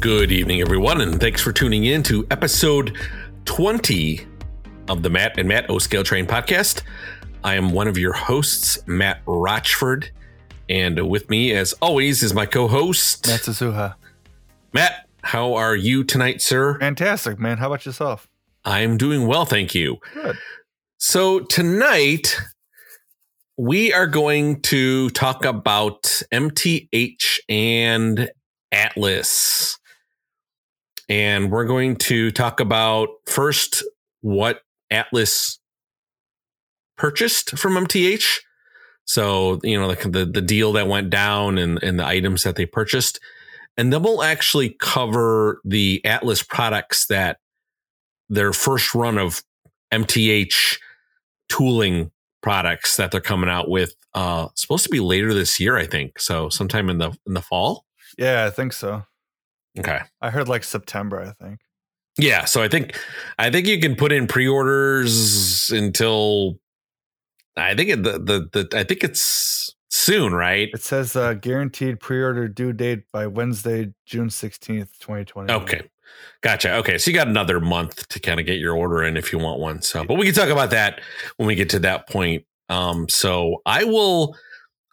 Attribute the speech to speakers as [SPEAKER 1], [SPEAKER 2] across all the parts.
[SPEAKER 1] Good evening, everyone, and thanks for tuning in to episode 20 of the Matt and Matt O Scale Train podcast. I am one of your hosts, Matt Rochford, and with me, as always, is my co host,
[SPEAKER 2] Matt Suzuha.
[SPEAKER 1] Matt. How are you tonight, sir?
[SPEAKER 2] Fantastic, man. How about yourself?
[SPEAKER 1] I'm doing well, thank you.
[SPEAKER 2] Good.
[SPEAKER 1] So, tonight, we are going to talk about MTH and Atlas. And we're going to talk about first what Atlas purchased from MTH. So, you know, the, the, deal that went down and, and the items that they purchased. And then we'll actually cover the Atlas products that their first run of MTH tooling products that they're coming out with uh supposed to be later this year i think so sometime in the in the fall
[SPEAKER 2] Yeah, I think so.
[SPEAKER 1] Okay.
[SPEAKER 2] I heard like September, I think.
[SPEAKER 1] yeah so i think i think you can put in pre-orders until i think it, the, the the i think it's soon right?
[SPEAKER 2] It says uh, guaranteed pre-order due date by Wednesday, June 16th, 2020.
[SPEAKER 1] okay. Gotcha. Okay so you got another month to kind of get your order in if you want one so. But we can talk about that when we get to that point. Um so i will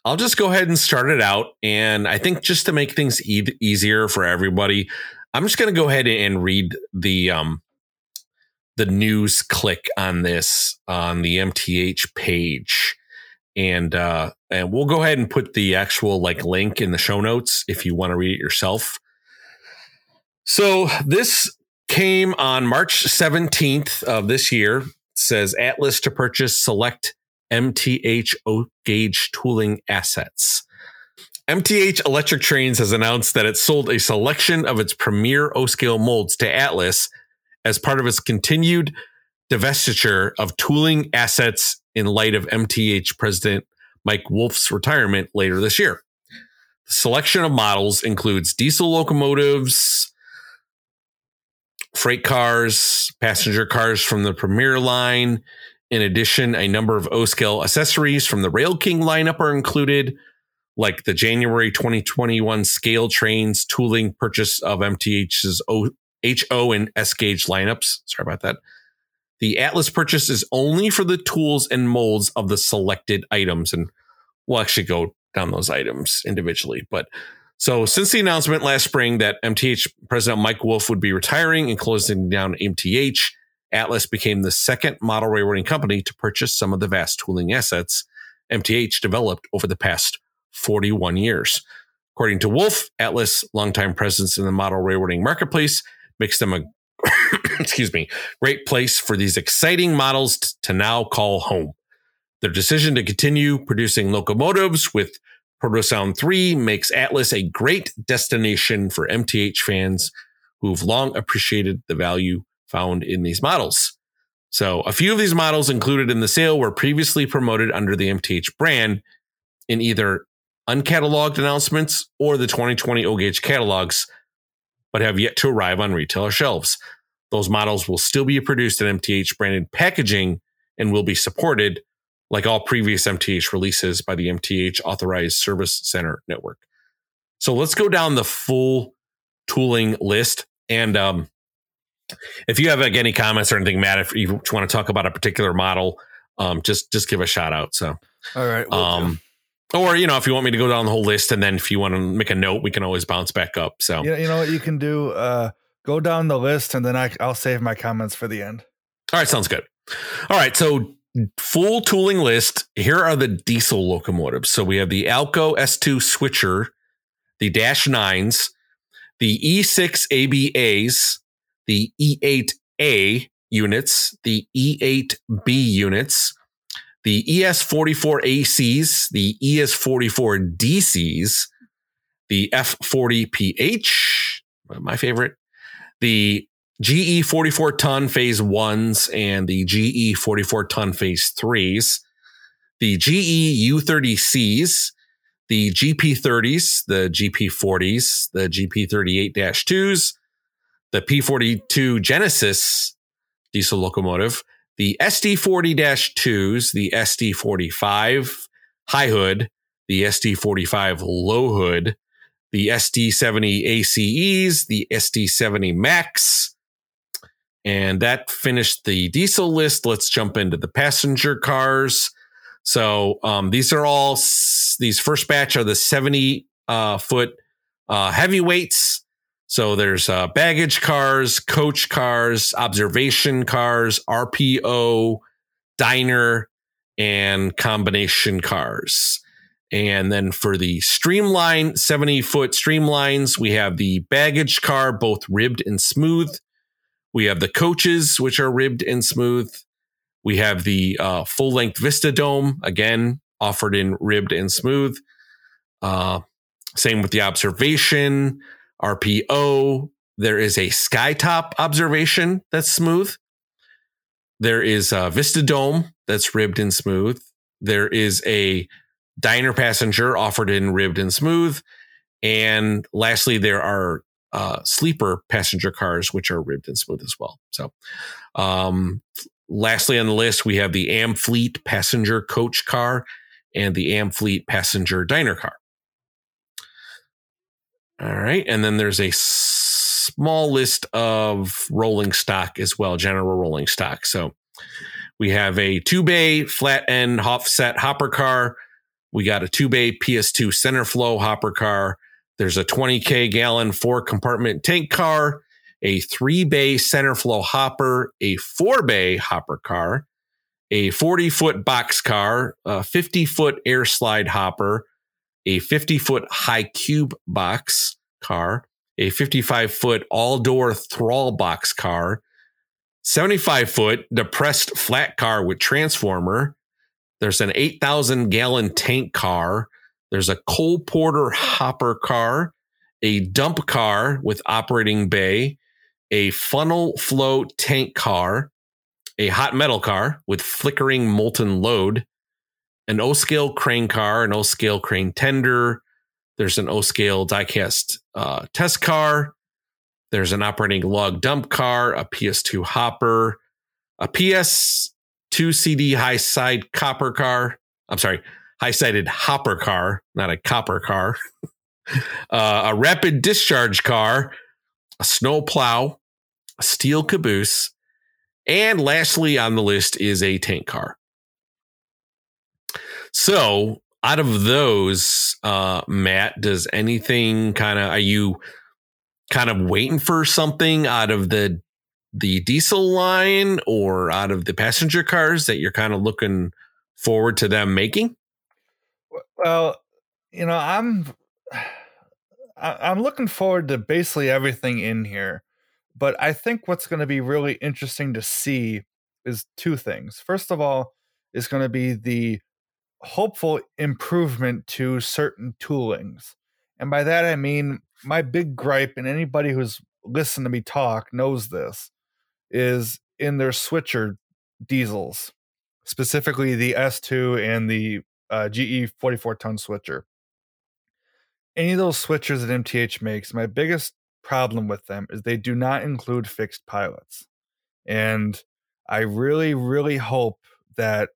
[SPEAKER 1] I'll just go ahead and start it out. And I think just to make things e- easier for everybody, I'm just going to go ahead and read the um, the news click on this on the MTH page, and uh, and we'll go ahead and put the actual like link in the show notes if you want to read it yourself. So this came on March 17th of this year. It says Atlas to purchase select MTH gauge tooling assets. MTH Electric Trains has announced that it sold a selection of its premier O scale molds to Atlas as part of its continued divestiture of tooling assets in light of MTH President Mike Wolf's retirement later this year. The selection of models includes diesel locomotives, freight cars, passenger cars from the Premier line, in addition, a number of O scale accessories from the Rail King lineup are included, like the January 2021 ScaleTrains tooling purchase of MTH's o, HO and S gauge lineups. Sorry about that. The Atlas purchase is only for the tools and molds of the selected items. And we'll actually go down those items individually. But so since the announcement last spring that MTH President Mike Wolf would be retiring and closing down MTH, Atlas became the second model railroading company to purchase some of the vast tooling assets MTH developed over the past 41 years. According to Wolf, Atlas' longtime presence in the model railroading marketplace makes them a excuse me, great place for these exciting models t- to now call home. Their decision to continue producing locomotives with Protosound 3 makes Atlas a great destination for MTH fans who've long appreciated the value found in these models. So a few of these models included in the sale were previously promoted under the MTH brand in either uncatalogued announcements or the 2020 O gauge catalogs, but have yet to arrive on retailer shelves. Those models will still be produced in MTH branded packaging and will be supported like all previous MTH releases by the MTH authorized service center network. So let's go down the full tooling list. And um, if you have like, any comments or anything, Matt, if you want to talk about a particular model, um, just just give a shout out. So,
[SPEAKER 2] All right. will do.
[SPEAKER 1] um, or you know, if you want me to go down the whole list, and then if you want to make a note, we can always bounce back up. So,
[SPEAKER 2] you, know, you know what you can do? Uh, go down the list and then I, I'll save my comments for the end.
[SPEAKER 1] all right, sounds good. All right, so full tooling list. Here are the diesel locomotives. So we have the Alco S2 switcher, the Dash Nines, the E E6 ABAs, the E8A units, the E8B units, the E ES44 ACs, the E ES44 DCs, the F40PH, my favorite, the GE 44 ton phase ones and the GE 44 ton phase threes, the GE U30Cs, the GP30s, the GP40s, the GP38 2s, the P42 Genesis diesel locomotive, the SD40 2s, the SD45 high hood, the SD45 low hood, the SD70 ACEs, the SD70 Max. And that finished the diesel list. Let's jump into the passenger cars. So um, these are all, these first batch are the 70 uh, foot uh, heavyweights. So there's uh, baggage cars, coach cars, observation cars, RPO, diner, and combination cars. And then for the streamline 70 foot streamlines, we have the baggage car, both ribbed and smooth. We have the coaches, which are ribbed and smooth. We have the uh, full length Vista Dome, again, offered in ribbed and smooth. Uh, same with the observation, RPO. There is a skytop observation that's smooth. There is a Vista Dome that's ribbed and smooth. There is a diner passenger offered in ribbed and smooth. And lastly, there are uh, sleeper passenger cars, which are ribbed and smooth as well. So, um, lastly on the list, we have the Amfleet passenger coach car and the Amfleet passenger diner car. All right. And then there's a small list of rolling stock as well, general rolling stock. So we have a two bay flat end offset hopper car. We got a two bay PS2 center flow hopper car. There's a 20K gallon four compartment tank car, a three bay center flow hopper, a four bay hopper car, a 40 foot box car, a 50 foot air slide hopper, a 50 foot high cube box car, a 55 foot all door thrall box car, 75 foot depressed flat car with transformer. There's an 8,000 gallon tank car. There's a Coalporter hopper car, a dump car with operating bay, a funnel flow tank car, a hot metal car with flickering molten load, an O scale crane car, an O scale crane tender. There's an O scale diecast uh, test car. There's an operating log dump car, a PS2 hopper, a PS2 CD high side copper car. I'm sorry, high sided hopper car, not a copper car. uh, a rapid discharge car, a snow plow, a steel caboose, and lastly on the list is a tank car. So, out of those, uh, Matt, does anything kind of are you kind of waiting for something out of the the diesel line or out of the passenger cars that you're kind of looking forward to them making?
[SPEAKER 2] Well, you know, I'm I'm looking forward to basically everything in here. But I think what's going to be really interesting to see is two things. First of all, is going to be the hopeful improvement to certain toolings. And by that I mean my big gripe, and anybody who's listened to me talk knows this, is in their switcher diesels, specifically the S2 and the uh, GE 44 ton switcher. Any of those switchers that MTH makes, my biggest problem with them is they do not include fixed pilots. And I really, really hope that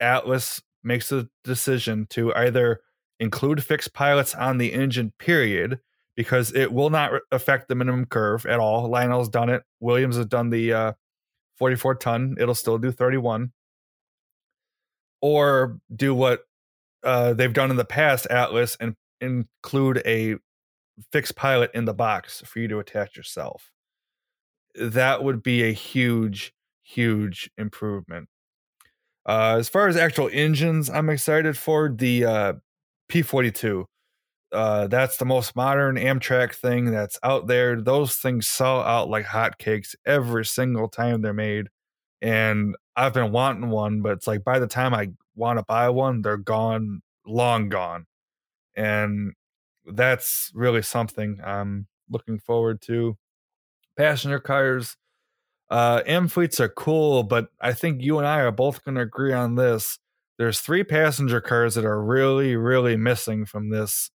[SPEAKER 2] Atlas makes the decision to either include fixed pilots on the engine, period, because it will not affect the minimum curve at all. Lionel's done it. Williams has done the uh, 44 ton. It'll still do 31. Or do what uh, they've done in the past, Atlas, and include a fixed pilot in the box for you to attach yourself. That would be a huge, huge improvement. Uh, as far as actual engines, I'm excited for the uh, P42. Uh, that's the most modern Amtrak thing that's out there. Those things sell out like hotcakes every single time they're made. And I've been wanting one, but it's like by the time I want to buy one, they're gone, long gone. And that's really something I'm looking forward to. Passenger cars, uh, Amfleets are cool, but I think you and I are both going to agree on this. There's three passenger cars that are really, really missing from this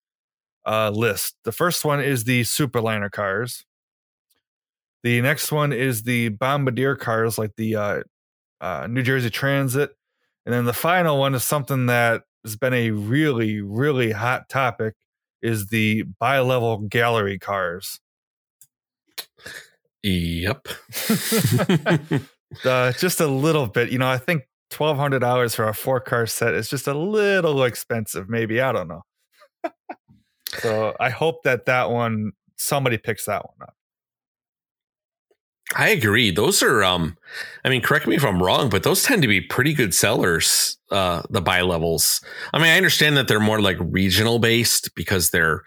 [SPEAKER 2] uh, list. The first one is the Superliner cars. The next one is the Bombardier cars, like the uh, uh, New Jersey Transit. And then the final one is something that has been a really, really hot topic is the bi-level gallery cars.
[SPEAKER 1] Yep.
[SPEAKER 2] uh, just a little bit. You know, I think twelve hundred dollars for a four car set is just a little expensive. Maybe I don't know. so I hope that that one somebody picks that one up.
[SPEAKER 1] I agree. Those are, um, I mean, correct me if I'm wrong, but those tend to be pretty good sellers. Uh, the bi-levels. I mean, I understand that they're more like regional based because they're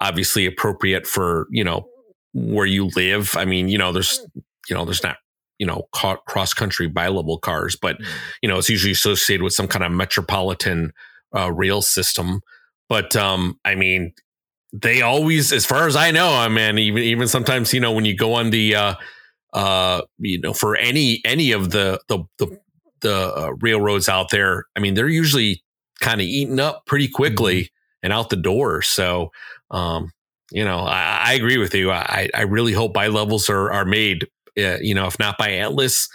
[SPEAKER 1] obviously appropriate for you know where you live. I mean, you know, there's you know, there's not you know cross country bi-level cars, but you know, it's usually associated with some kind of metropolitan uh, rail system. But um, I mean, they always, as far as I know, I mean, even even sometimes you know when you go on the uh, uh, you know, for any any of the the the, the uh, railroads out there, I mean, they're usually kind of eaten up pretty quickly mm-hmm. and out the door. So, um, you know, I, I, agree with you. I, I really hope bi-levels are are made. Uh, you know, if not by Atlas,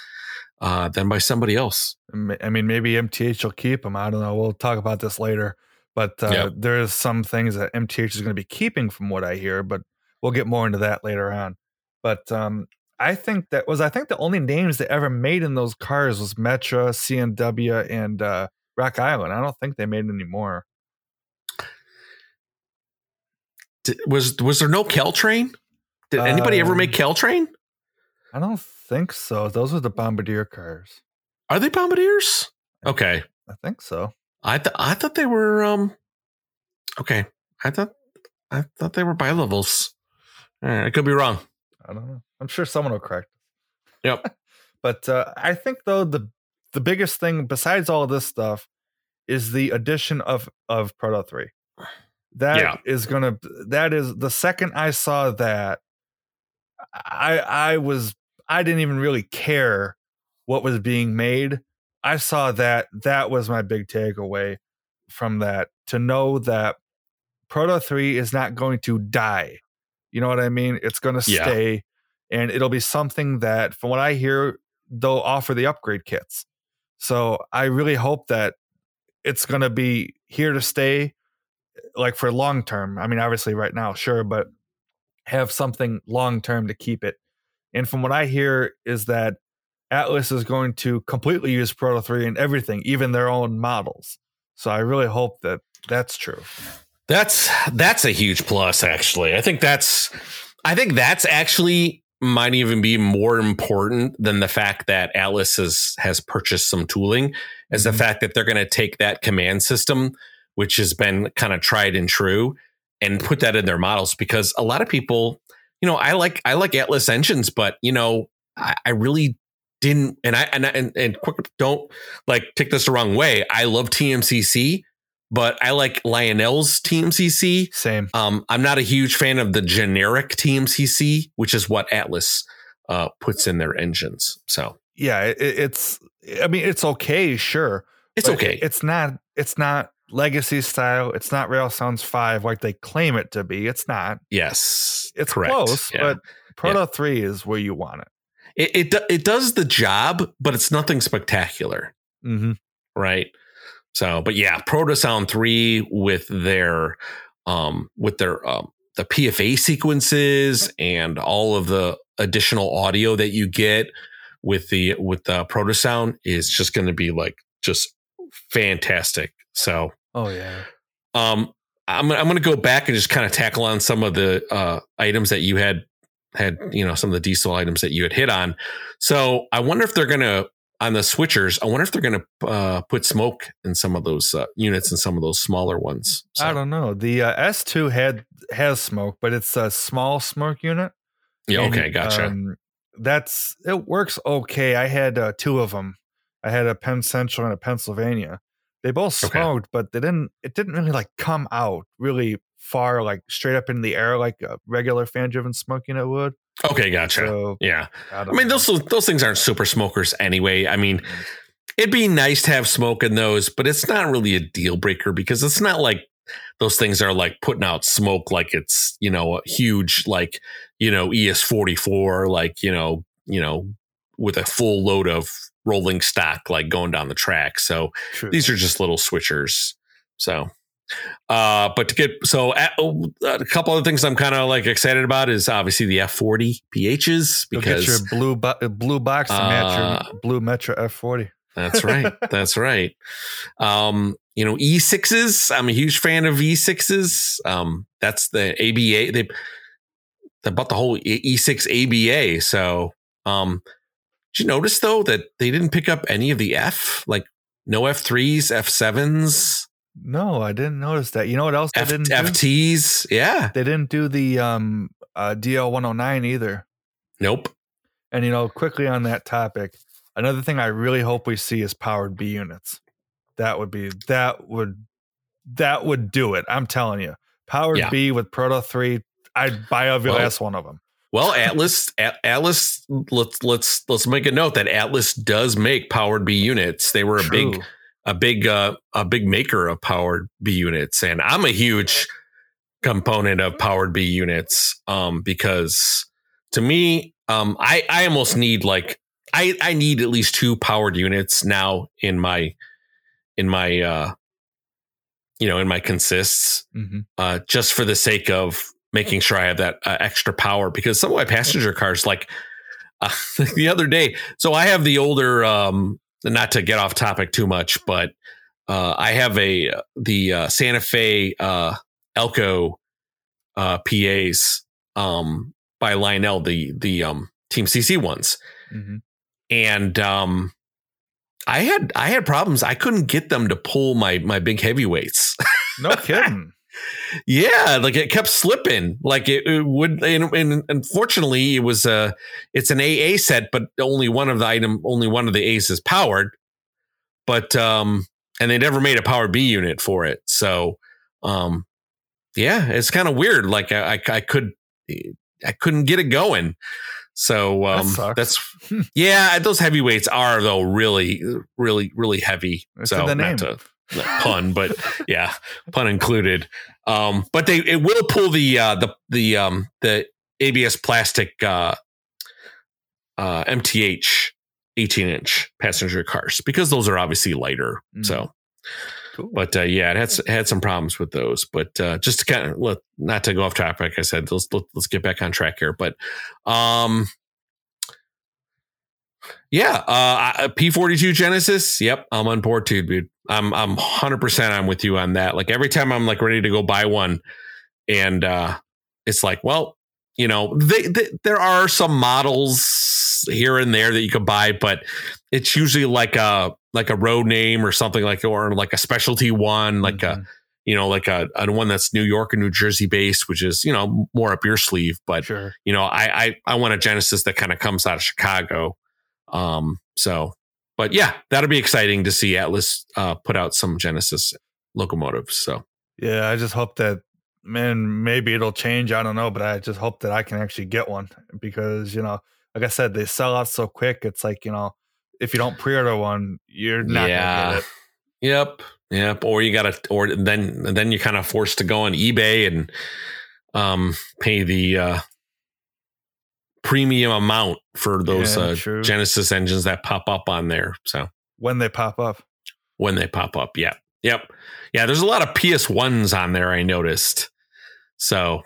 [SPEAKER 1] uh, then by somebody else.
[SPEAKER 2] I mean, maybe MTH will keep them. I don't know. We'll talk about this later. But uh, yep. there's some things that MTH is going to be keeping, from what I hear. But we'll get more into that later on. But um, I think that was I think the only names they ever made in those cars was Metra, CNW, and uh, Rock Island. I don't think they made any more.
[SPEAKER 1] Did, was was there no Caltrain? Did anybody ever make um, Caltrain?
[SPEAKER 2] I don't think so. Those are the Bombardier cars.
[SPEAKER 1] Are they Bombardiers? Okay,
[SPEAKER 2] I think so.
[SPEAKER 1] I th- I thought they were um. Okay, I thought I thought they were bi levels. I could be wrong.
[SPEAKER 2] I don't know. I'm sure someone will correct.
[SPEAKER 1] Yep.
[SPEAKER 2] but uh, I think though the the biggest thing besides all this stuff is the addition of of Proto Three. That yeah. is gonna. That is the second I saw that, I I was I didn't even really care what was being made. I saw that that was my big takeaway from that to know that Proto 3 is not going to die. You know what I mean? It's going to yeah. stay and it'll be something that, from what I hear, they'll offer the upgrade kits. So I really hope that it's going to be here to stay, like for long term. I mean, obviously, right now, sure, but have something long term to keep it. And from what I hear, is that Atlas is going to completely use Proto 3 in everything, even their own models. So I really hope that that's true.
[SPEAKER 1] That's that's a huge plus actually. I think that's I think that's actually might even be more important than the fact that Atlas has has purchased some tooling is the mm-hmm. fact that they're going to take that command system which has been kind of tried and true and put that in their models because a lot of people you know I like I like Atlas engines but you know I, I really didn't and I and and, and quick don't like take this the wrong way I love TMCC but I like Lionel's TMCC.
[SPEAKER 2] Same.
[SPEAKER 1] Um, I'm not a huge fan of the generic TMCC, which is what Atlas uh, puts in their engines. So
[SPEAKER 2] yeah, it, it's. I mean, it's okay, sure.
[SPEAKER 1] It's okay.
[SPEAKER 2] It's not. It's not legacy style. It's not Rail Sounds Five like they claim it to be. It's not.
[SPEAKER 1] Yes,
[SPEAKER 2] it's correct. close, yeah. but Proto yeah. Three is where you want it.
[SPEAKER 1] It it, it does the job, but it's nothing spectacular.
[SPEAKER 2] Mm-hmm.
[SPEAKER 1] Right. So, but yeah, Proto Sound 3 with their um with their um the PFA sequences and all of the additional audio that you get with the with the proto sound is just going to be like just fantastic. So,
[SPEAKER 2] oh yeah.
[SPEAKER 1] Um I'm I'm going to go back and just kind of tackle on some of the uh items that you had had, you know, some of the diesel items that you had hit on. So, I wonder if they're going to on the switchers, I wonder if they're going to uh, put smoke in some of those uh, units and some of those smaller ones.
[SPEAKER 2] So. I don't know. The uh, S2 had has smoke, but it's a small smoke unit.
[SPEAKER 1] Yeah. And, okay. Gotcha. Um,
[SPEAKER 2] that's it works okay. I had uh, two of them. I had a Penn Central and a Pennsylvania. They both smoked, okay. but they didn't. It didn't really like come out really far, like straight up in the air, like a regular fan driven smoking it would.
[SPEAKER 1] Okay, gotcha. So, yeah, I, I mean those those things aren't super smokers anyway. I mean, mm-hmm. it'd be nice to have smoke in those, but it's not really a deal breaker because it's not like those things are like putting out smoke like it's you know a huge like you know ES forty four like you know you know with a full load of rolling stock like going down the track. So True. these are just little switchers. So Uh, but to get so uh, a couple other things I'm kind of like excited about is obviously the F40 PHs because
[SPEAKER 2] get your blue bo- blue box to match
[SPEAKER 1] Uh,
[SPEAKER 2] your blue Metra F40.
[SPEAKER 1] That's right. That's right. Um, you know, E6s. I'm a huge fan of E6s. Um, that's the ABA. They they bought the whole E- E6 ABA. So, um, did you notice though that they didn't pick up any of the F? Like no F3s, F7s,
[SPEAKER 2] No, I didn't notice that. You know what else they
[SPEAKER 1] F-
[SPEAKER 2] didn't do?
[SPEAKER 1] FTs. Yeah.
[SPEAKER 2] They didn't do the um uh, DL 109 either.
[SPEAKER 1] Nope.
[SPEAKER 2] And you know, quickly on that topic, another thing I really hope we see is powered B units. That would be that would that would do it. I'm telling you, powered
[SPEAKER 1] Yeah.
[SPEAKER 2] B with Proto Three, I'd buy every
[SPEAKER 1] Well,
[SPEAKER 2] last one of them.
[SPEAKER 1] Well, Atlas, Atlas. Let's let's let's make a note that Atlas does make powered B units. They were a big a big uh, a big maker of powered B units, and I'm a huge component of powered B units um, because to me, um, I I almost need like I I need at least two powered units now in my in my uh, you know in my consists
[SPEAKER 2] hmm
[SPEAKER 1] uh, just for the sake of making sure I have that uh, extra power because some of my passenger cars, like uh, the other day, so I have the older, um, not to get off topic too much, but uh, I have a the uh, Santa Fe uh, Alco uh, PAs um, by Lionel, the the um, TMCC ones,
[SPEAKER 2] hmm
[SPEAKER 1] and um, I had I had problems. I couldn't get them to pull my my big heavyweights.
[SPEAKER 2] No kidding.
[SPEAKER 1] Yeah, like it kept slipping. Like it, it would, and, and unfortunately, it was a it's an AA set, but only one of the item, only one of the A's is powered. But um, and they never made a power B unit for it. So um, yeah, it's kind of weird. Like I, I, I could, I couldn't get it going. So um,
[SPEAKER 2] sucks.
[SPEAKER 1] that's yeah. Those heavyweights are though really, really, really heavy.
[SPEAKER 2] It's
[SPEAKER 1] so
[SPEAKER 2] the name.
[SPEAKER 1] not to pun, but yeah, pun included. Um, but they it will pull the uh, the the um, the ABS plastic uh, uh, MTH 18 inch passenger cars because those are obviously lighter.
[SPEAKER 2] Mhm.
[SPEAKER 1] So,
[SPEAKER 2] Cool.
[SPEAKER 1] but uh, yeah, it had had some problems with those. But uh, just to kind of let not to go off track, like I said, let's let, let's get back on track here. But um, yeah, uh, P42 Genesis. Yep, I'm on board too, dude. I'm I'm 100. percent I'm with you on that. Like every time I'm like ready to go buy one, and uh, it's like, well, you know, they, they there are some models here and there that you could buy, but it's usually like a like a road name or something like or like a specialty one, like a
[SPEAKER 2] Mhm.
[SPEAKER 1] you know like a, a one that's New York or New Jersey based, which is you know more up your sleeve. But
[SPEAKER 2] sure.
[SPEAKER 1] you know, I I, I want a Genesis that kind of comes out of Chicago. Um, so, but yeah, that'll be exciting to see Atlas uh, put out some Genesis locomotives. So
[SPEAKER 2] Yeah, I just hope that man, maybe it'll change. I don't know, but I just hope that I can actually get one because, you know, like I said, they sell out so quick. It's like, you know, if you don't pre-order one, you're not
[SPEAKER 1] Yeah.
[SPEAKER 2] gonna get it.
[SPEAKER 1] Yep. Yep. Or you gotta or then then you're kind of forced to go on eBay and um pay the uh premium amount for those
[SPEAKER 2] Yeah,
[SPEAKER 1] uh. Genesis engines that pop up on there. So
[SPEAKER 2] When they pop up.
[SPEAKER 1] when they pop up, yeah. Yep. Yeah, there's a lot of PS1s on there I noticed. So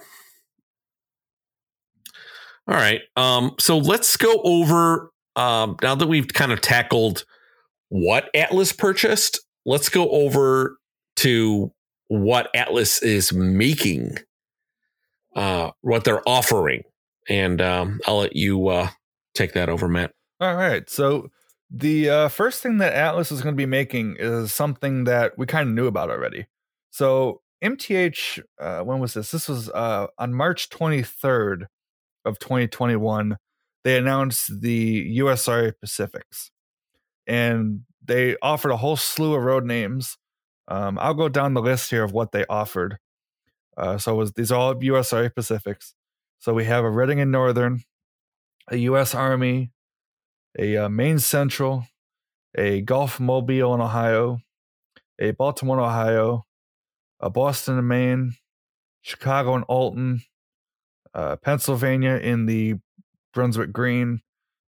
[SPEAKER 1] all right. Um so let's go over um now that we've kind of tackled what Atlas purchased, let's go over to what Atlas is making, uh, what they're offering, and um, I'll let you uh, take that over, Matt.
[SPEAKER 2] All right. So the uh, first thing that Atlas is going to be making is something that we kind of knew about already. So MTH, uh, when was this? This was uh, on March 23rd of 2021. They announced the USRA Pacifics, and they offered a whole slew of road names. Um, I'll go down the list here of what they offered. Uh, so was these are all USRA Pacifics. So we have a Reading and Northern, a U.S. Army, a uh, Maine Central, a Gulf Mobile in Ohio, a Baltimore, Ohio, a Boston and Maine, Chicago and Alton, uh, Pennsylvania in the Brunswick Green,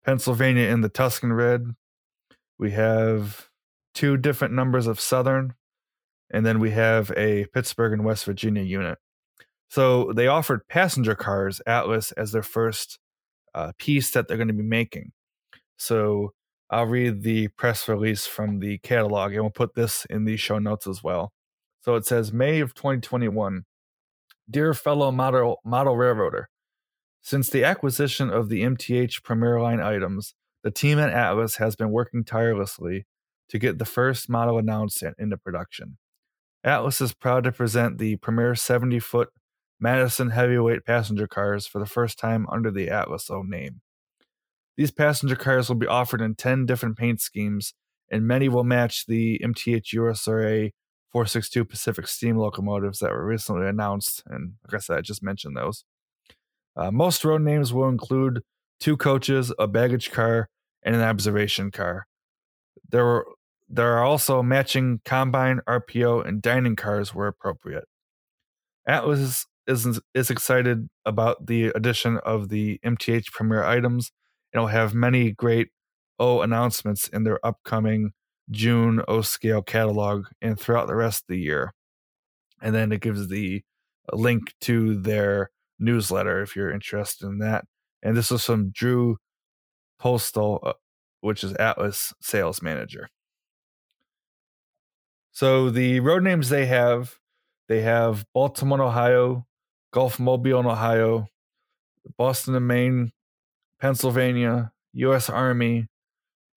[SPEAKER 2] Pennsylvania in the Tuscan Red. We have two different numbers of Southern, and then we have a Pittsburgh and West Virginia unit. So they offered passenger cars Atlas as their first uh, piece that they're going to be making. So I'll read the press release from the catalog and we'll put this in the show notes as well. So it says May of 2021. Dear fellow model model railroader, since the acquisition of the MTH Premier Line items, the team at Atlas has been working tirelessly to get the first model announced and into production. Atlas is proud to present the Premier 70 foot Madison heavyweight passenger cars for the first time under the Atlas O name. These passenger cars will be offered in 10 different paint schemes, and many will match the MTH USRA 462 Pacific steam locomotives that were recently announced. And like I said, I just mentioned those. Uh, most road names will include two coaches, a baggage car, and an observation car. There were there are also matching combine, RPO, and dining cars where appropriate. Atlas is, is excited about the addition of the MTH Premier items and will have many great O announcements in their upcoming June O scale catalog and throughout the rest of the year. And then it gives the link to their newsletter if you're interested in that. And this is from Drew Postal, uh, which is Atlas sales manager. So the road names they have, they have Baltimore, Ohio, Gulf Mobile, in Ohio, Boston and Maine, Pennsylvania, U.S. Army,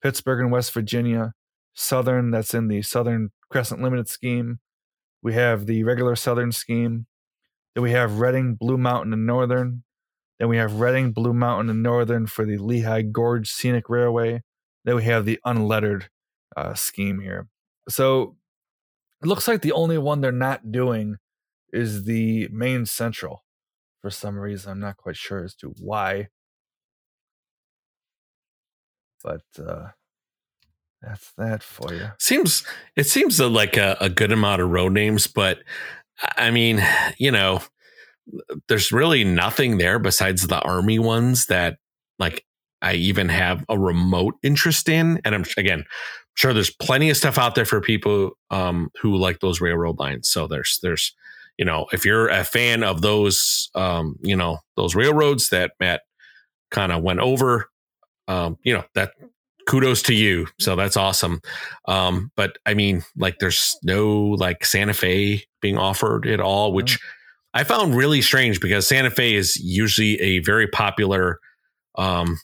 [SPEAKER 2] Pittsburgh and West Virginia, Southern, that's in the Southern Crescent Limited scheme. We have the regular Southern scheme. Then we have Reading, Blue Mountain, and Northern. Then we have Reading, Blue Mountain, and Northern for the Lehigh Gorge Scenic Railway. Then we have the unlettered uh, scheme here. So it looks like the only one they're not doing is the Maine Central for some reason. I'm not quite sure as to why. But uh, that's that for you.
[SPEAKER 1] Seems it seems like a, a good amount of road names, but I mean, you know, there's really nothing there besides the army ones that like I even have a remote interest in. And I'm again sure there's plenty of stuff out there for people um, who like those railroad lines. So there's there's you know if you're a fan of those um, you know those railroads that Matt kind of went over, um, you know that kudos to you. So that's awesome. Um, but I mean, like, there's no like Santa Fe being offered at all, which mm. I found really strange because Santa Fe is usually a very popular um,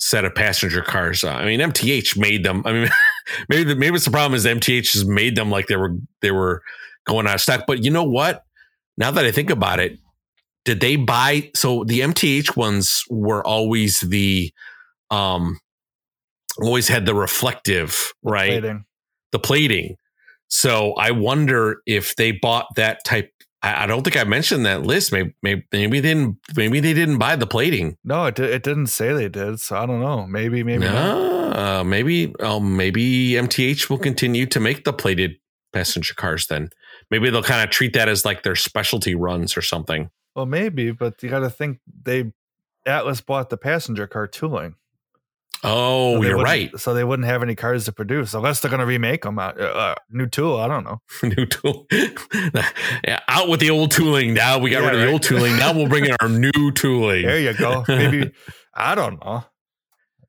[SPEAKER 1] set of passenger cars. Uh, I mean, MTH made them. I mean, maybe the, maybe it's the problem is MTH has made them like they were they were going out of stock. But you know what? Now that I think about it, did they buy? So the MTH ones were always the um always had the reflective, right? Plating. The plating. So I wonder if they bought that type. I, I don't think I mentioned that list. Maybe, maybe, maybe they didn't. Maybe they didn't buy the plating.
[SPEAKER 2] No, it, it didn't say they did. So I don't know. Maybe maybe
[SPEAKER 1] no, uh, maybe oh, maybe MTH will continue to make the plated passenger cars. Then maybe they'll kind of treat that as like their specialty runs or something.
[SPEAKER 2] Well, maybe, but you got to think they Atlas bought the passenger car tooling.
[SPEAKER 1] Oh,
[SPEAKER 2] so
[SPEAKER 1] you're right.
[SPEAKER 2] So they wouldn't have any cars to produce unless they're going to remake them. Uh, uh, new tool, I don't know.
[SPEAKER 1] new tool. yeah, out with the old tooling. Now we got yeah, rid of right? the old tooling. Now we'll bring in our new tooling.
[SPEAKER 2] There you go. Maybe I don't know.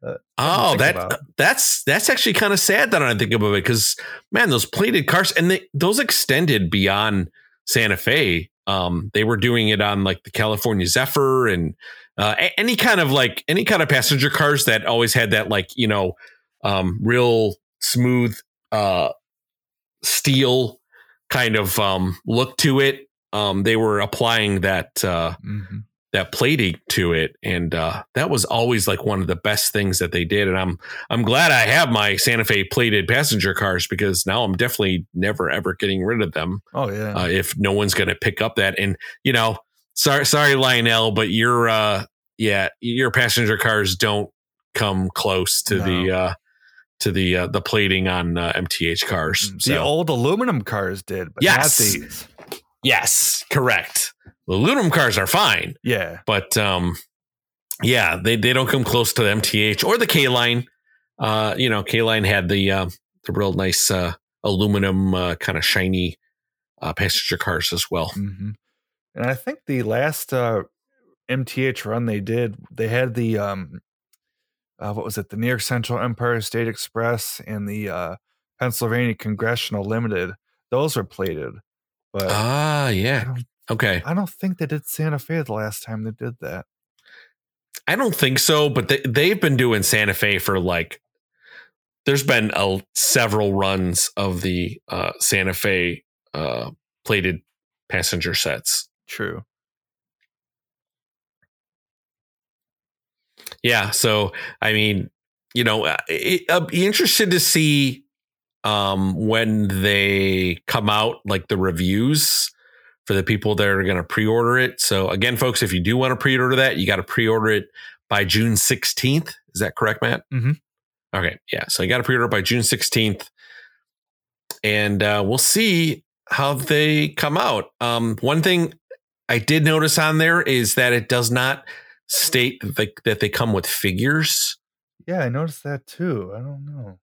[SPEAKER 1] Uh, oh, that that's that's actually kind of sad that I think about it because man, those plated cars and they, those extended beyond Santa Fe. Um, they were doing it on like the California Zephyr and uh, any kind of like any kind of passenger cars that always had that like you know um, real smooth uh, steel kind of um, look to it. Um, they were applying that uh, mm-hmm. That plating to it, and uh, that was always like one of the best things that they did. And I'm I'm glad I have my Santa Fe plated passenger cars because now I'm definitely never ever getting rid of them.
[SPEAKER 2] Oh yeah,
[SPEAKER 1] uh, if no one's going to pick up that, and you know sorry, sorry, Lionel, but your uh, yeah, your passenger cars don't come close to no. the uh, to the uh, the plating on uh, MTH cars.
[SPEAKER 2] The so. old aluminum cars did, but yes.
[SPEAKER 1] Yes, correct. The aluminum cars are fine.
[SPEAKER 2] Yeah,
[SPEAKER 1] but um, yeah, they they don't come close to the MTH or the K line. Uh, you know, K line had the uh, the real nice uh, aluminum uh, kind of shiny uh, passenger cars as well.
[SPEAKER 2] hmm And I think the last uh, MTH run they did, they had the um, uh, what was it? The New York Central Empire State Express and the uh, Pennsylvania Congressional Limited. Those were plated, but
[SPEAKER 1] Ah,
[SPEAKER 2] I
[SPEAKER 1] yeah.
[SPEAKER 2] don't,
[SPEAKER 1] Okay.
[SPEAKER 2] I don't think they did Santa Fe the last time they did that.
[SPEAKER 1] I don't think so, but they, they've been doing Santa Fe for like, there's been a, several runs of the uh, Santa Fe uh, plated passenger sets.
[SPEAKER 2] True.
[SPEAKER 1] Yeah. So, I mean, you know, it, I'll be interested to see um, when they come out, like the reviews for the people that are going to pre order it. So, again, folks, if you do want to pre order that, you got to pre order it by June 16th. Is that correct, Matt?
[SPEAKER 2] Mhm.
[SPEAKER 1] Okay. Yeah. So, you got to pre order it by June 16th. And uh, we'll see how they come out. Um, one thing I did notice on there is that it does not state that they, that they come with figures.
[SPEAKER 2] Yeah, I noticed that too. I don't know.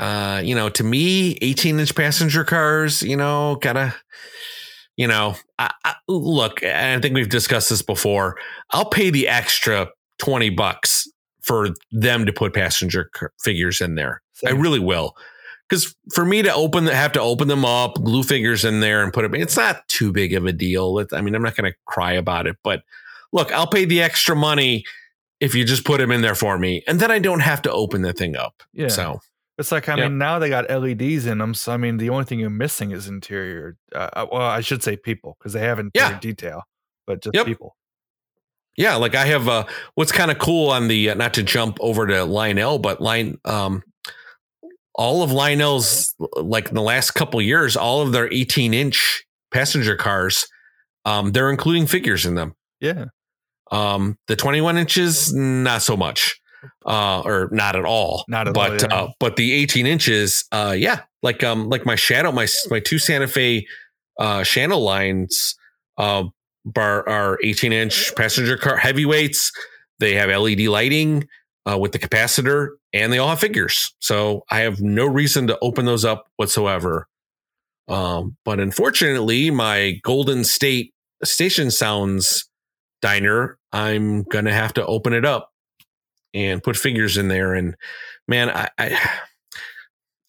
[SPEAKER 1] Uh, you know, to me, 18 inch passenger cars, you know, gotta, you know, I, I, look, I think we've discussed this before. I'll pay the extra 20 bucks for them to put passenger figures in there. I really will. Because for me to open, have to open them up, glue figures in there, and put them. It's not too big of a deal. It, I mean, I'm not going to cry about it, but look, I'll pay the extra money if you just put them in there for me, and then I don't have to open the thing up.
[SPEAKER 2] yeah.
[SPEAKER 1] So
[SPEAKER 2] It's like I
[SPEAKER 1] Yep.
[SPEAKER 2] mean now they got LEDs in them, so I mean the only thing you're missing is interior. Uh, uh, well, I should say people because they have interior
[SPEAKER 1] Yeah.
[SPEAKER 2] detail, but just
[SPEAKER 1] Yep.
[SPEAKER 2] people.
[SPEAKER 1] yeah, like I have. Uh, what's kind of cool on the uh, not to jump over to Lionel, but line um, all of Lionel's like in the last couple years, all of their 18 inch passenger cars, um, they're including figures in them.
[SPEAKER 2] Yeah,
[SPEAKER 1] Um, the 21 inches, not so much, uh, or not at all.
[SPEAKER 2] Not at all,
[SPEAKER 1] but
[SPEAKER 2] yeah.
[SPEAKER 1] uh, but the 18 inches, uh, yeah, like um, like my shadow, my my two Santa Fe uh, channel lines, uh, bar are 18 inch passenger car heavyweights. They have LED lighting uh, with the capacitor, and they all have figures. So I have no reason to open those up whatsoever. Um, but unfortunately, my Golden State Station Sounds diner, I'm gonna have to open it up and put figures in there. And man, I, I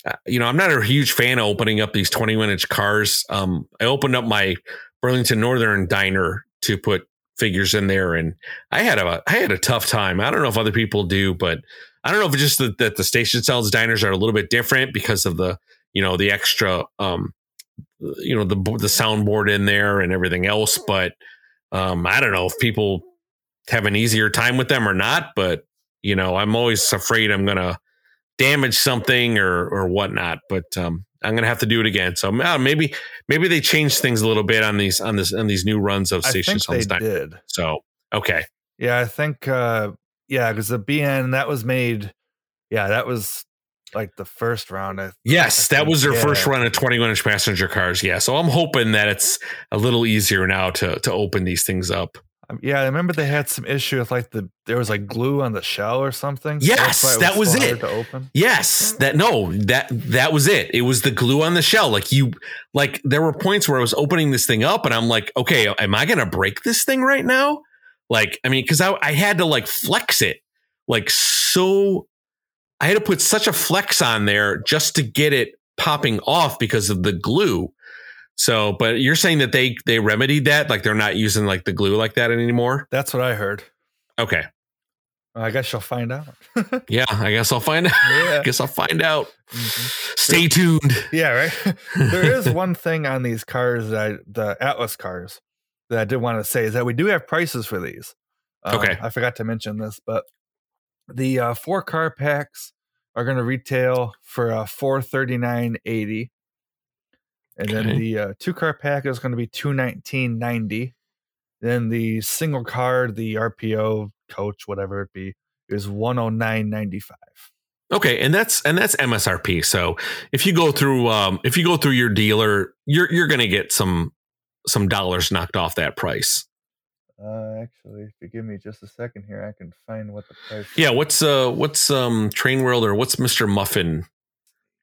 [SPEAKER 1] uh, you know, I'm not a huge fan of opening up these 21 inch cars. Um, I opened up my Burlington Northern diner to put figures in there, and I had a I had a tough time. I don't know if other people do, but I don't know if it's just that, that the Station Sounds diners are a little bit different because of the you know the extra um you know the the soundboard in there and everything else. But um, I don't know if people have an easier time with them or not. But you know, I'm always afraid I'm gonna damage something or or whatnot. But um, I'm gonna have to do it again. So uh, maybe maybe they changed things a little bit on these on this on these new runs of
[SPEAKER 2] I
[SPEAKER 1] Station
[SPEAKER 2] think they did.
[SPEAKER 1] So okay,
[SPEAKER 2] Yeah, I think. uh Yeah, because the BN that was made. Yeah, that was like the first round. I,
[SPEAKER 1] yes,
[SPEAKER 2] I
[SPEAKER 1] that was their first run of 21 inch passenger cars. Yeah, so I'm hoping that it's a little easier now to to open these things up.
[SPEAKER 2] Um, Yeah, I remember they had some issue with like the there was like glue on the shell or something. so
[SPEAKER 1] Yes,
[SPEAKER 2] that's
[SPEAKER 1] that was
[SPEAKER 2] so
[SPEAKER 1] it. Yes, that no, that that was it. It was the glue on the shell. Like you, like there were points where I was opening this thing up, and I'm like, okay, am I gonna break this thing right now? Like, I mean, because I I had to like flex it, like so. I had to put such a flex on there just to get it popping off because of the glue. So, but you're saying that they they remedied that, like they're not using like the glue like that anymore.
[SPEAKER 2] That's what I heard.
[SPEAKER 1] Okay,
[SPEAKER 2] I guess you'll find out.
[SPEAKER 1] yeah, I guess I'll find out.
[SPEAKER 2] yeah.
[SPEAKER 1] I guess I'll find out.
[SPEAKER 2] Mhm.
[SPEAKER 1] Stay tuned.
[SPEAKER 2] Yeah, right. there is one thing on these cars that I, the Atlas cars that I did want to say is that we do have prices for these. Um,
[SPEAKER 1] Okay.
[SPEAKER 2] I forgot to mention this, but the uh, four car packs are going to retail for uh, four thirty nine eighty, and then
[SPEAKER 1] Okay.
[SPEAKER 2] the uh, two car pack is going to be two nineteen ninety. Then the single card, the RPO coach, whatever it be, is one oh nine ninety five.
[SPEAKER 1] Okay, and that's and that's MSRP. So if you go through um if you go through your dealer, you're you're gonna get some some dollars knocked off that price.
[SPEAKER 2] Uh, actually, if you give me just a second here, I can find what the price.
[SPEAKER 1] Yeah, what's uh what's um Train World or what's Mr. Muffin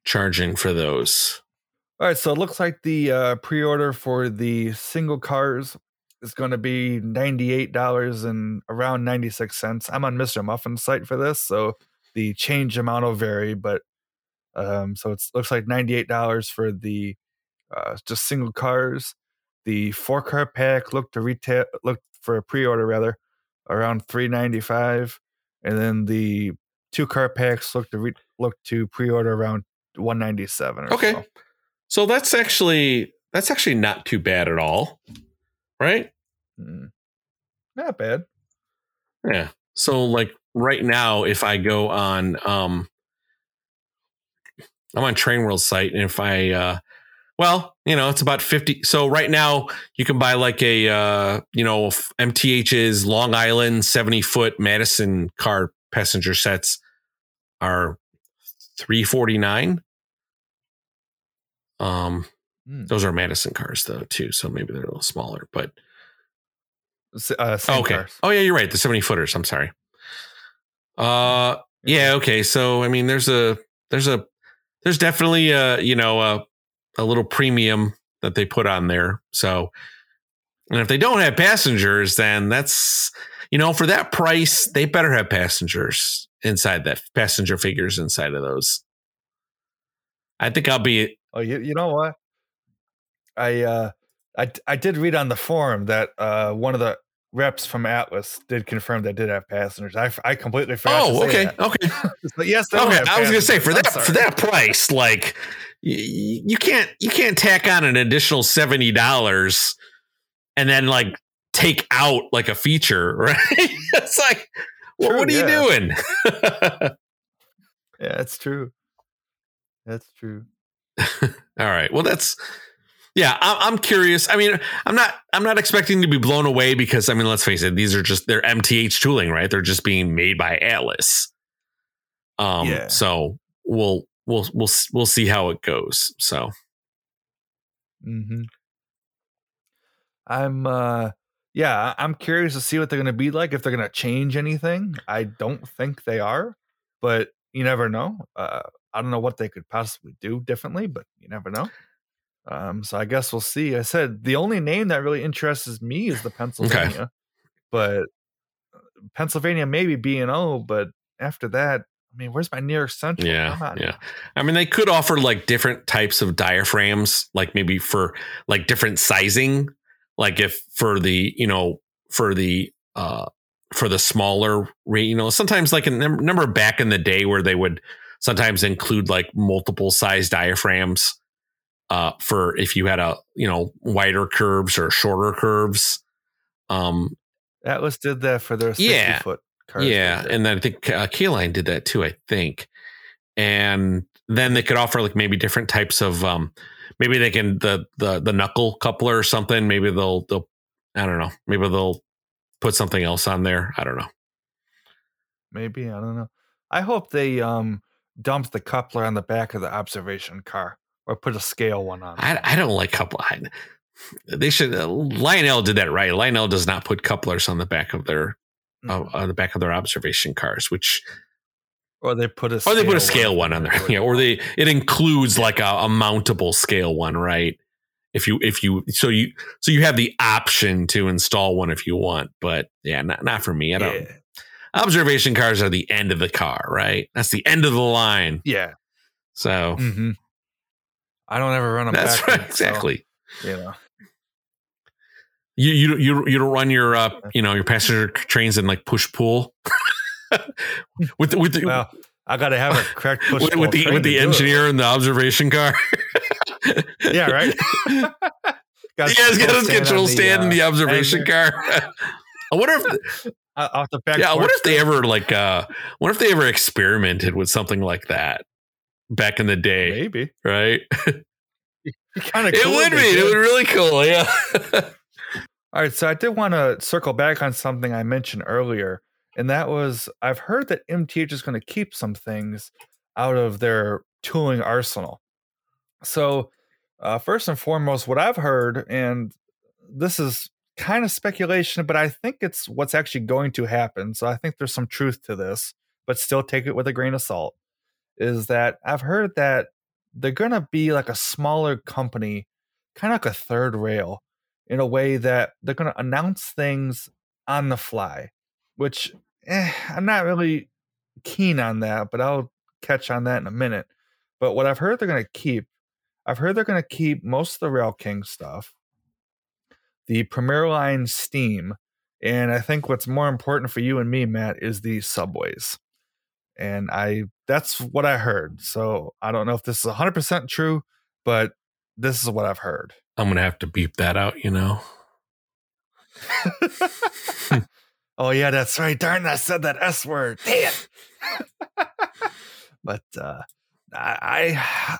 [SPEAKER 1] charging for those?
[SPEAKER 2] All right, so it looks like the uh, pre-order for the single cars is going to be ninety-eight dollars and around ninety-six cents. I'm on Mister Muffin's site for this, so the change amount will vary, but um, so it looks like ninety-eight dollars for the uh, just single cars. The four car pack looked to retail looked for a pre-order rather around three ninety-five, and then the two car packs look to re- look to pre-order around one ninety-seven.
[SPEAKER 1] Okay.
[SPEAKER 2] So.
[SPEAKER 1] So that's actually that's actually not too bad at all. Right?
[SPEAKER 2] Mm. Not bad.
[SPEAKER 1] Yeah. So like right now, if I go on um I'm on Train World site and if I uh well, you know, it's about 50. So right now you can buy like a uh, you know, MTH's Long Island 70 foot Madison car passenger sets are 349. Um
[SPEAKER 2] Mm.
[SPEAKER 1] those are Madison cars though too, so maybe they're a little smaller, but
[SPEAKER 2] Uh, same
[SPEAKER 1] okay.
[SPEAKER 2] cars.
[SPEAKER 1] Oh yeah, you're right. The 70 footers. I'm sorry. Uh yeah, okay. So I mean there's a there's a there's definitely a you know a a little premium that they put on there. So and if they don't have passengers, then that's you know, for that price, they better have passengers inside that passenger figures inside of those. I think I'll be
[SPEAKER 2] Oh, you, you know what? I uh I I did read on the forum that uh one of the reps from Atlas did confirm they did have passengers. I, I completely forgot.
[SPEAKER 1] Oh,
[SPEAKER 2] to say
[SPEAKER 1] okay.
[SPEAKER 2] that.
[SPEAKER 1] Okay.
[SPEAKER 2] But yes,
[SPEAKER 1] okay, I was gonna say for that for that price, like you, you can't you can't tack on an additional seventy dollars and then like take out like a feature, right? it's like, well,
[SPEAKER 2] True,
[SPEAKER 1] what are
[SPEAKER 2] yeah.
[SPEAKER 1] you doing?
[SPEAKER 2] Yeah, it's true. That's true.
[SPEAKER 1] All right. Well, that's yeah. I'm, I'm curious. I mean, I'm not. I'm not expecting to be blown away because I mean, let's face it. These are just they're MTH tooling, right? They're just being made by Atlas. Um.
[SPEAKER 2] Yeah.
[SPEAKER 1] So we'll we'll we'll we'll see how it goes. So
[SPEAKER 2] hmm I'm uh yeah, I- I'm curious to see what they're gonna be like if they're gonna change anything. I don't think they are, but you never know. Uh I don't know what they could possibly do differently, but you never know. Um, so I guess we'll see. I said the only name that really interests me is the Pennsylvania, but uh, Pennsylvania maybe B and O, but after that, I mean, where's my New York Central?
[SPEAKER 1] Yeah, yeah. I mean, they could offer like different types of diaphragms, like maybe for like different sizing. Like if for the you know for the uh for the smaller, you know, sometimes like a num- number back in the day where they would sometimes include like multiple size diaphragms uh for if you had a you know wider curves or shorter curves. Um,
[SPEAKER 2] Atlas did that for their 60
[SPEAKER 1] Yeah.
[SPEAKER 2] foot cars.
[SPEAKER 1] yeah, and then I think uh, K-Line did that too. I think, and then they could offer like maybe different types of um, maybe they can the the the knuckle coupler or something. Maybe they'll they'll I don't know. Maybe they'll put something else on there. I don't know.
[SPEAKER 2] maybe I don't know. I hope they um dumped the coupler on the back of the observation car or put a scale one on.
[SPEAKER 1] I I don't like coupler. I, they should. Uh, Lionel did that right. Lionel does not put couplers on the back of their uh,
[SPEAKER 2] Mhm.
[SPEAKER 1] on the back of their observation cars, which
[SPEAKER 2] or they put a
[SPEAKER 1] or they put a
[SPEAKER 2] scale
[SPEAKER 1] scale one on there, yeah, or they it includes like a, a mountable scale one, right? If you if you so you so you have the option to install one if you want, but yeah, not not for me. I don't.
[SPEAKER 2] yeah.
[SPEAKER 1] Observation cars are the end of the car, right? That's the end of the line.
[SPEAKER 2] yeah.
[SPEAKER 1] So
[SPEAKER 2] hmm I don't ever run them
[SPEAKER 1] that's
[SPEAKER 2] backwards,
[SPEAKER 1] right, exactly.
[SPEAKER 2] So, you know,
[SPEAKER 1] You you you you don't run your uh you know your passenger trains in like push pull with the, with the,
[SPEAKER 2] well, I got to have a correct push
[SPEAKER 1] with, with the with the
[SPEAKER 2] it.
[SPEAKER 1] engineer in the observation car.
[SPEAKER 2] Yeah, right.
[SPEAKER 1] Got he has got his control stand in the
[SPEAKER 2] uh,
[SPEAKER 1] observation
[SPEAKER 2] engine.
[SPEAKER 1] car. I wonder if
[SPEAKER 2] uh, off the back.
[SPEAKER 1] yeah,
[SPEAKER 2] what
[SPEAKER 1] if they ever like uh what if they ever experimented with something like that back in the day,
[SPEAKER 2] maybe
[SPEAKER 1] right?
[SPEAKER 2] kind of
[SPEAKER 1] it would be. It would be really cool, yeah.
[SPEAKER 2] All right, so I did want to circle back on something I mentioned earlier, and that was I've heard that MTH is going to keep some things out of their tooling arsenal. So, uh, first and foremost, what I've heard, and this is kind of speculation, but I think it's what's actually going to happen. So I think there's some truth to this, but still take it with a grain of salt. Is that I've heard that they're gonna be like a smaller company, kind of like a third rail, in a way that they're gonna announce things on the fly, which eh, I'm not really keen on that, but I'll catch on that in a minute. But what I've heard they're gonna keep, I've heard they're gonna keep most of the Rail King stuff, the Premier Line Steam, and I think what's more important for you and me, Matt, is the subways. And I that's what I heard. So I don't know if this is 100% true, but this is what I've heard.
[SPEAKER 1] I'm gonna have to beep that out. You know.
[SPEAKER 2] oh yeah, that's right. Darn, I said that S word. Damn. but uh, I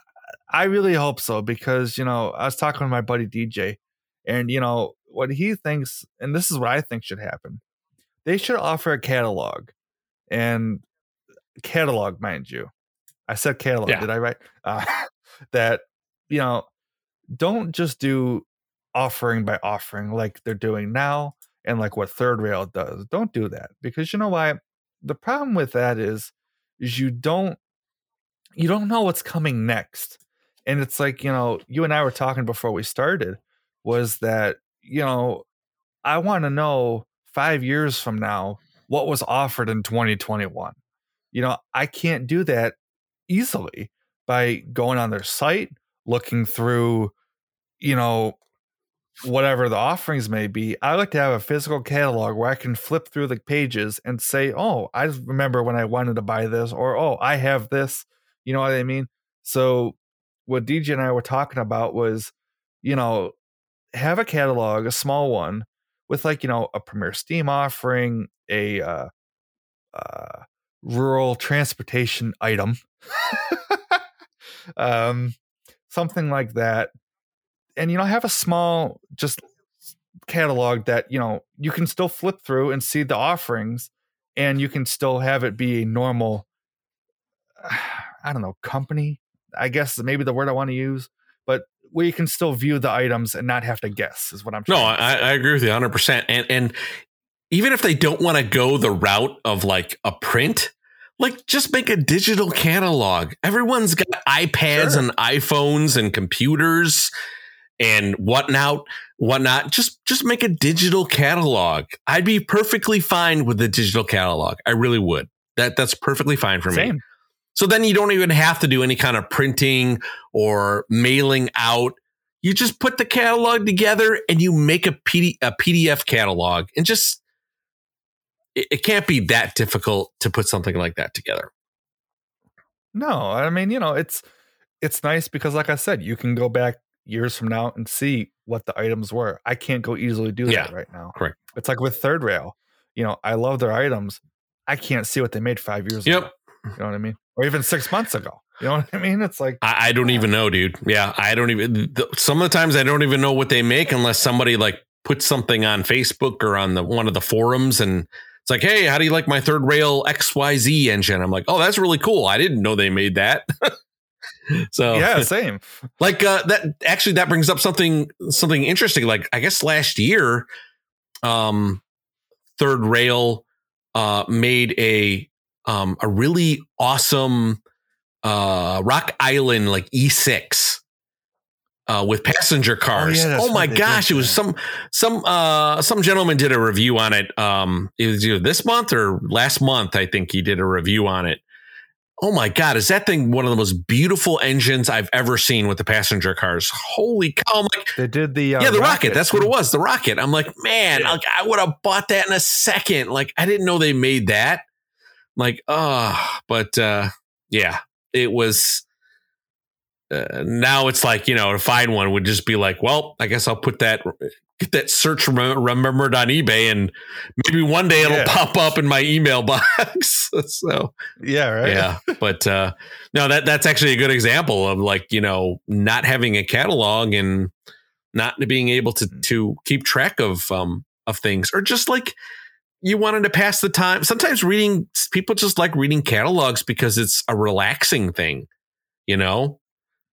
[SPEAKER 2] I really hope so because you know I was talking with my buddy DJ, and you know what he thinks, and this is what I think should happen. They should offer a catalog, and catalog, mind you. I said catalog. Yeah. Did I write uh, that? You know, don't just do offering by offering like they're doing now and like what third rail does. Don't do that because you know why? The problem with that is is you don't you don't know what's coming next. And it's like, you know, you and I were talking before we started was that, you know, I want to know 5 years from now what was offered in 2021. You know, I can't do that easily by going on their site, looking through, you know, whatever the offerings may be, I like to have a physical catalog where I can flip through the pages and say, "Oh, I remember when I wanted to buy this," or "Oh, I have this." You know what I mean? So, what DJ and I were talking about was, you know, have a catalog, a small one, with like you know a Premier Steam offering, a uh, uh, rural transportation item, um, something like that. And you know have a small just catalog that you know you can still flip through and see the offerings and you can still have it be a normal i don't know company i guess maybe the word i want to use where you can still view the items and not have to guess is what i'm
[SPEAKER 1] no I, I agree with you 100% and and even if they don't want to go the route of like a print like just make a digital catalog everyone's got ipads sure. and iphones and computers and whatnot, whatnot. Just just make a digital catalog. I'd be perfectly fine with the digital catalog. I really would. That that's perfectly fine for Same. me. So then you don't even have to do any kind of printing or mailing out. You just put the catalog together and you make a, PD, a PDF catalog and just it, it can't be that difficult to put something like that together.
[SPEAKER 2] No, I mean, you know, it's it's nice because like I said, you can go back years from now and see what the items were. I can't go easily do yeah, that right now.
[SPEAKER 1] Correct.
[SPEAKER 2] It's like with Third Rail. You know, I love their items. I can't see what they made five years
[SPEAKER 1] yep.
[SPEAKER 2] ago. You know what I mean? Or even six months ago. You know what I mean? It's like
[SPEAKER 1] I, I don't even know, dude. Yeah, I don't even. Some of the times I don't even know what they make unless somebody like puts something on Facebook or on the one of the forums and it's like, hey, how do you like my third rail XYZ engine? I'm like, oh, that's really cool. I didn't know they made that. so
[SPEAKER 2] yeah, same.
[SPEAKER 1] Like uh, that. Actually, that brings up something something interesting. Like I guess last year, um, Third Rail uh, made a um, a really awesome uh, Rock Island like E6 uh, with passenger cars. Oh, yeah, oh my gosh, it was some some uh, some gentleman did a review on it. Um, it was either this month or last month. I think he did a review on it, oh my god, is that thing one of the most beautiful engines I've ever seen with the passenger cars? Holy cow! I'm like,
[SPEAKER 2] they did the uh,
[SPEAKER 1] yeah, the rocket. rocket. That's what it was, the rocket. I'm like, man, yeah. like, I would have bought that in a second. Like, I didn't know they made that. Like, oh, but uh, yeah, it was. Uh, now it's like you know to find one would just be like well i guess i'll put that get that search remembered on eBay and maybe one day it'll yeah. pop up in my email box. so
[SPEAKER 2] yeah, right.
[SPEAKER 1] Yeah. But uh no, that that's actually a good example of like, you know, not having a catalog and not being able to mm. to keep track of um of things or just like you wanted to pass the time. Sometimes reading people just like reading catalogs because it's a relaxing thing, you know?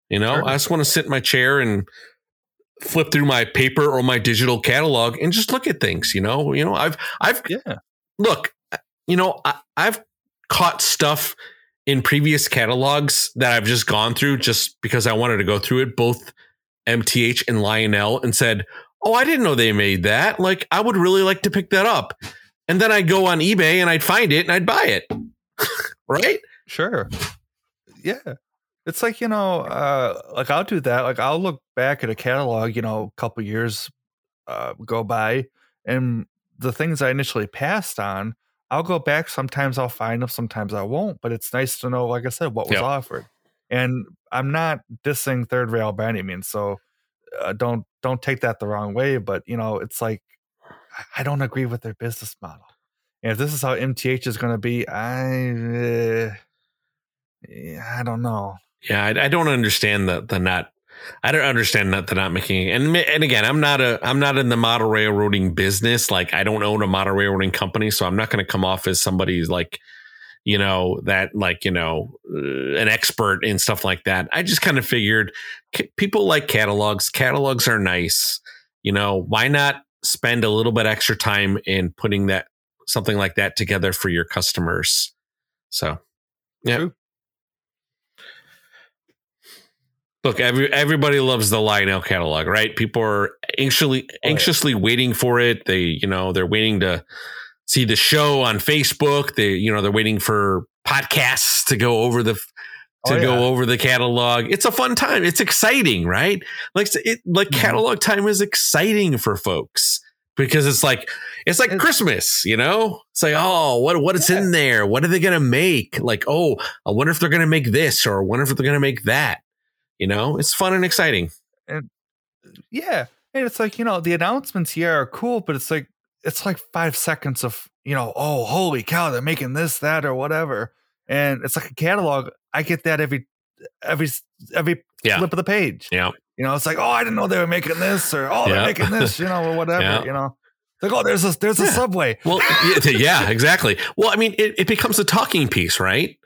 [SPEAKER 1] You know, sure. I just want to sit in my chair and flip through my paper or my digital catalog and just look at things. You know, you know, I've I've
[SPEAKER 2] yeah.
[SPEAKER 1] Look, you know, I, I've caught stuff in previous catalogs that I've just gone through just because I wanted to go through it, both MTH and Lionel, and said, Oh, I didn't know they made that. Like, I would really like to pick that up. And then I'd go on eBay and I'd find it and I'd buy it. right?
[SPEAKER 2] Sure. Yeah. It's like, you know, uh, like I'll do that. Like I'll look back at a catalog, you know, a couple years uh, go by and the things I initially passed on, I'll go back. Sometimes I'll find them, sometimes I won't. But it's nice to know, like I said, what was yep. offered. And I'm not dissing third rail by any means, so uh, don't don't take that the wrong way. But you know, it's like I don't agree with their business model. And if this is how MTH is going to be, I uh, I don't know.
[SPEAKER 1] Yeah, I, I, don't understand the the not. I don't understand that they're not making. And and again, I'm not a I'm not in the model railroading business. Like I don't own a model railroading company, so I'm not going to come off as somebody like you know that like you know uh, an expert in stuff like that i just kind of figured c- people like catalogs catalogs are nice you know why not spend a little bit extra time in putting that something like that together for your customers so yeah True. look every, everybody loves the lionel catalog right people are anxiously anxiously oh, yeah. waiting for it they you know they're waiting to see the show on Facebook. They, you know, they're waiting for podcasts to go over the to oh, yeah. go over the catalog. It's a fun time. It's exciting, right? Like it, like mm-hmm. catalog time is exciting for folks because it's like it's like it's, Christmas, you know. It's like oh, what what is yeah. in there? What are they gonna make? Like oh, I wonder if they're gonna make this or I wonder if they're gonna make that. You know, it's fun and exciting.
[SPEAKER 2] And yeah, and it's like you know the announcements here are cool, but it's like it's like five seconds of you know oh holy cow they're making this that or whatever and it's like a catalog i get that every every every yeah. flip of the page
[SPEAKER 1] yeah
[SPEAKER 2] you know it's like oh i didn't know they were making this or oh they're making this you know or whatever yeah. you know like oh there's a there's a subway
[SPEAKER 1] well yeah exactly well i mean it, it becomes a talking piece right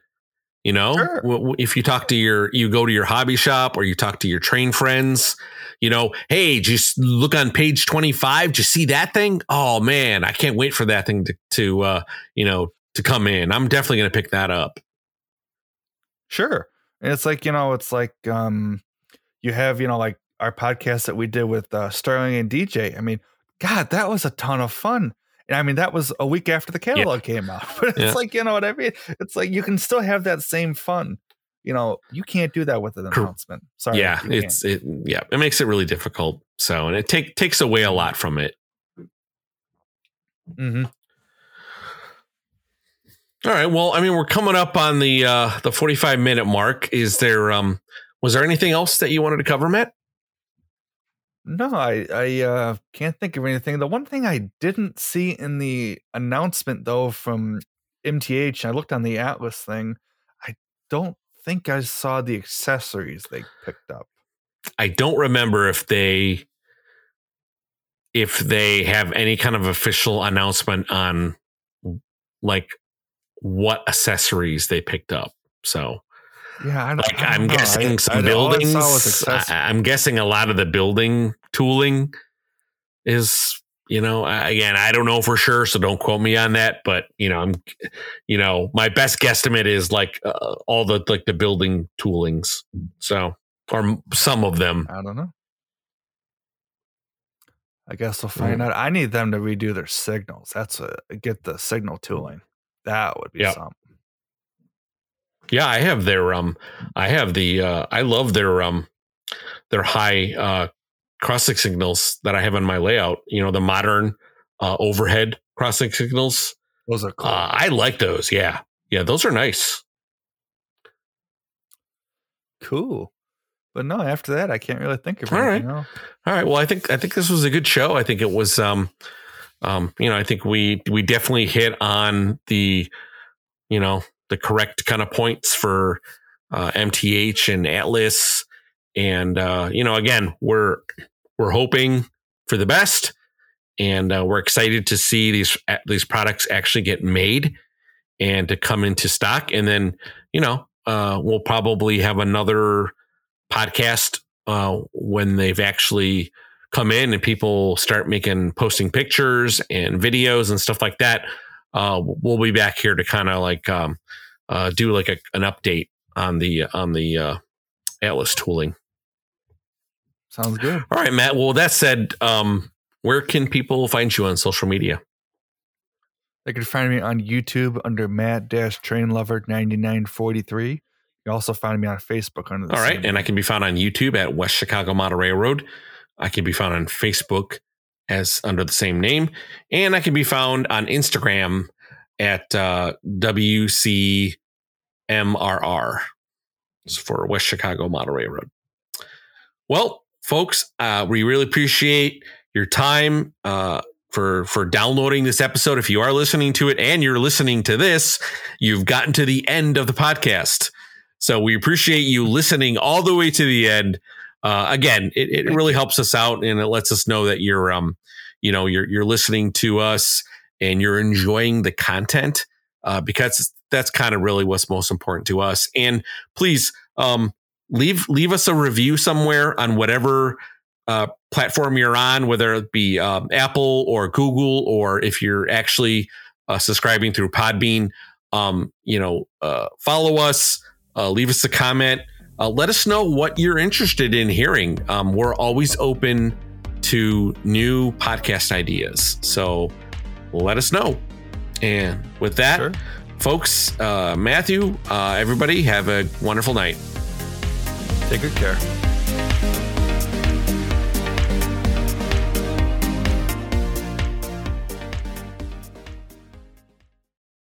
[SPEAKER 1] you know sure. if you talk to your you go to your hobby shop or you talk to your train friends you know, hey, just look on page 25. Did you see that thing? Oh man, I can't wait for that thing to, to uh, you know, to come in. I'm definitely going to pick that up.
[SPEAKER 2] Sure. And it's like, you know, it's like, um, you have, you know, like our podcast that we did with uh, Sterling and DJ. I mean, God, that was a ton of fun. And I mean, that was a week after the catalog yeah. came out. But it's yeah. like, you know what I mean? It's like you can still have that same fun you know, you can't do that with an announcement. Sorry.
[SPEAKER 1] Yeah, it's it yeah, it makes it really difficult. So and it take takes away a lot from it.
[SPEAKER 2] Mm-hmm.
[SPEAKER 1] All right. Well, I mean, we're coming up on the uh the 45 minute mark. Is there um was there anything else that you wanted to cover, Matt?
[SPEAKER 2] No, I I uh, can't think of anything. The one thing I didn't see in the announcement though from MTH, I looked on the Atlas thing. I don't think I saw the accessories they picked up.
[SPEAKER 1] I don't remember if they if they have any kind of official announcement on like what accessories they picked up. So
[SPEAKER 2] yeah, I
[SPEAKER 1] like I am guessing I, some I, buildings. I, am guessing a lot of the building tooling is you know again i don't know for sure so don't quote me on that but you know i'm you know my best guesstimate is like uh, all the like the building toolings so or some of them.
[SPEAKER 2] I don't know. I guess we'll find out. I need them to redo their signals. That's a get the signal tooling that would be yep. something
[SPEAKER 1] yeah i have their um i have the uh i love their um their high uh crossing signals that I have on my layout. You know, the modern uh, overhead crossing signals.
[SPEAKER 2] Those are cool. Uh,
[SPEAKER 1] I like those. Yeah, yeah, those are nice.
[SPEAKER 2] Cool. But no, after that, I can't really think of All anything.
[SPEAKER 1] Right. All right. Well, I think I think this was a good show. I think it was. Um, um, you know, I think we we definitely hit on the, you know, the correct kind of points for uh, MTH and Atlas and uh, you know, again, we're we're hoping for the best, and uh, we're excited to see these these products actually get made and to come into stock. And then, you know, uh, we'll probably have another podcast uh, when they've actually come in and people start making posting pictures and videos and stuff like that. Uh, we'll be back here to kind of like um, uh, do like a, an update on the on the uh, Atlas tooling.
[SPEAKER 2] Sounds good.
[SPEAKER 1] All right, Matt. Well, that said, um, where can people find you on social media?
[SPEAKER 2] They can find me on YouTube under Matt Train Lover ninety nine forty three. You also find me on Facebook under.
[SPEAKER 1] The All right, and I can be found on YouTube at West Chicago Model Railroad. I can be found on Facebook as under the same name, and I can be found on Instagram at uh, WCMRR for West Chicago Model Railroad. Well, folks, uh, we really appreciate your time uh, for for downloading this episode. If you are listening to it and you're listening to this, you've gotten to the end of the podcast. So we appreciate you listening all the way to the end. Uh, again, it, it really helps us out and it lets us know that you're um, you know, you're you're listening to us and you're enjoying the content uh, because that's kind of really what's most important to us. And please um, leave leave us a review somewhere on whatever uh, platform you're on, whether it be um, Apple or Google, or if you're actually uh, subscribing through Podbean. Um, you know, uh, follow us, uh, leave us a comment. Uh, let us know what you're interested in hearing. Um, we're always open to new podcast ideas. So let us know. And with that, sure. folks, uh, Matthew, uh, everybody, have a wonderful night.
[SPEAKER 2] Take good care.